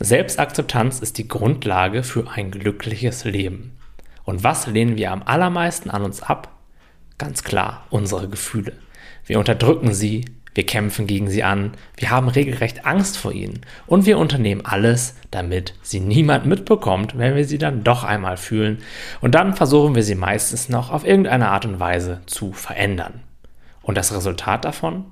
Selbstakzeptanz ist die Grundlage für ein glückliches Leben. Und was lehnen wir am allermeisten an uns ab? Ganz klar, unsere Gefühle. Wir unterdrücken sie, wir kämpfen gegen sie an, wir haben regelrecht Angst vor ihnen und wir unternehmen alles, damit sie niemand mitbekommt, wenn wir sie dann doch einmal fühlen und dann versuchen wir sie meistens noch auf irgendeine Art und Weise zu verändern. Und das Resultat davon?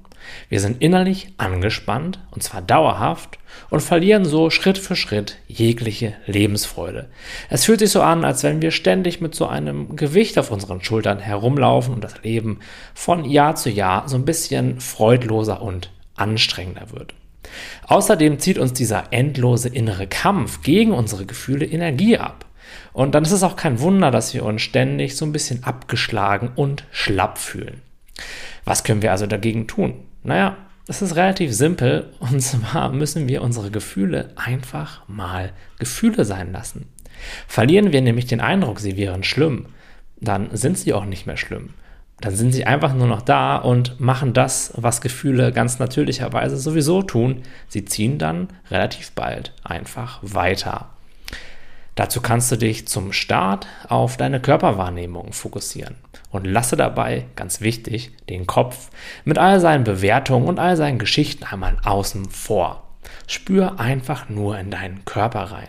Wir sind innerlich angespannt, und zwar dauerhaft, und verlieren so Schritt für Schritt jegliche Lebensfreude. Es fühlt sich so an, als wenn wir ständig mit so einem Gewicht auf unseren Schultern herumlaufen und das Leben von Jahr zu Jahr so ein bisschen freudloser und anstrengender wird. Außerdem zieht uns dieser endlose innere Kampf gegen unsere Gefühle Energie ab. Und dann ist es auch kein Wunder, dass wir uns ständig so ein bisschen abgeschlagen und schlapp fühlen. Was können wir also dagegen tun? Naja, es ist relativ simpel und zwar müssen wir unsere Gefühle einfach mal Gefühle sein lassen. Verlieren wir nämlich den Eindruck, sie wären schlimm, dann sind sie auch nicht mehr schlimm. Dann sind sie einfach nur noch da und machen das, was Gefühle ganz natürlicherweise sowieso tun. Sie ziehen dann relativ bald einfach weiter. Dazu kannst du dich zum Start auf deine Körperwahrnehmung fokussieren und lasse dabei, ganz wichtig, den Kopf mit all seinen Bewertungen und all seinen Geschichten einmal außen vor. Spür einfach nur in deinen Körper rein.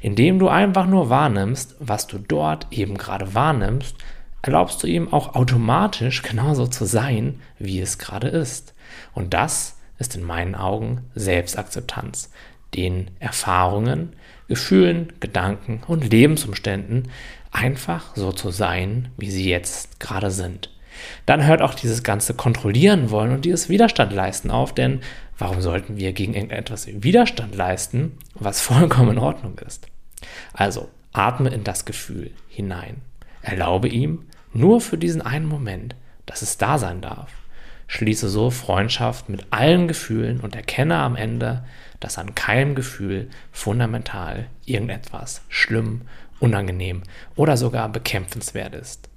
Indem du einfach nur wahrnimmst, was du dort eben gerade wahrnimmst, erlaubst du ihm auch automatisch genauso zu sein, wie es gerade ist. Und das ist in meinen Augen Selbstakzeptanz, den Erfahrungen, Gefühlen, Gedanken und Lebensumständen einfach so zu sein, wie sie jetzt gerade sind. Dann hört auch dieses ganze Kontrollieren wollen und dieses Widerstand leisten auf, denn warum sollten wir gegen irgendetwas Widerstand leisten, was vollkommen in Ordnung ist? Also, atme in das Gefühl hinein. Erlaube ihm nur für diesen einen Moment, dass es da sein darf. Schließe so Freundschaft mit allen Gefühlen und erkenne am Ende, dass an keinem Gefühl fundamental irgendetwas schlimm, unangenehm oder sogar bekämpfenswert ist.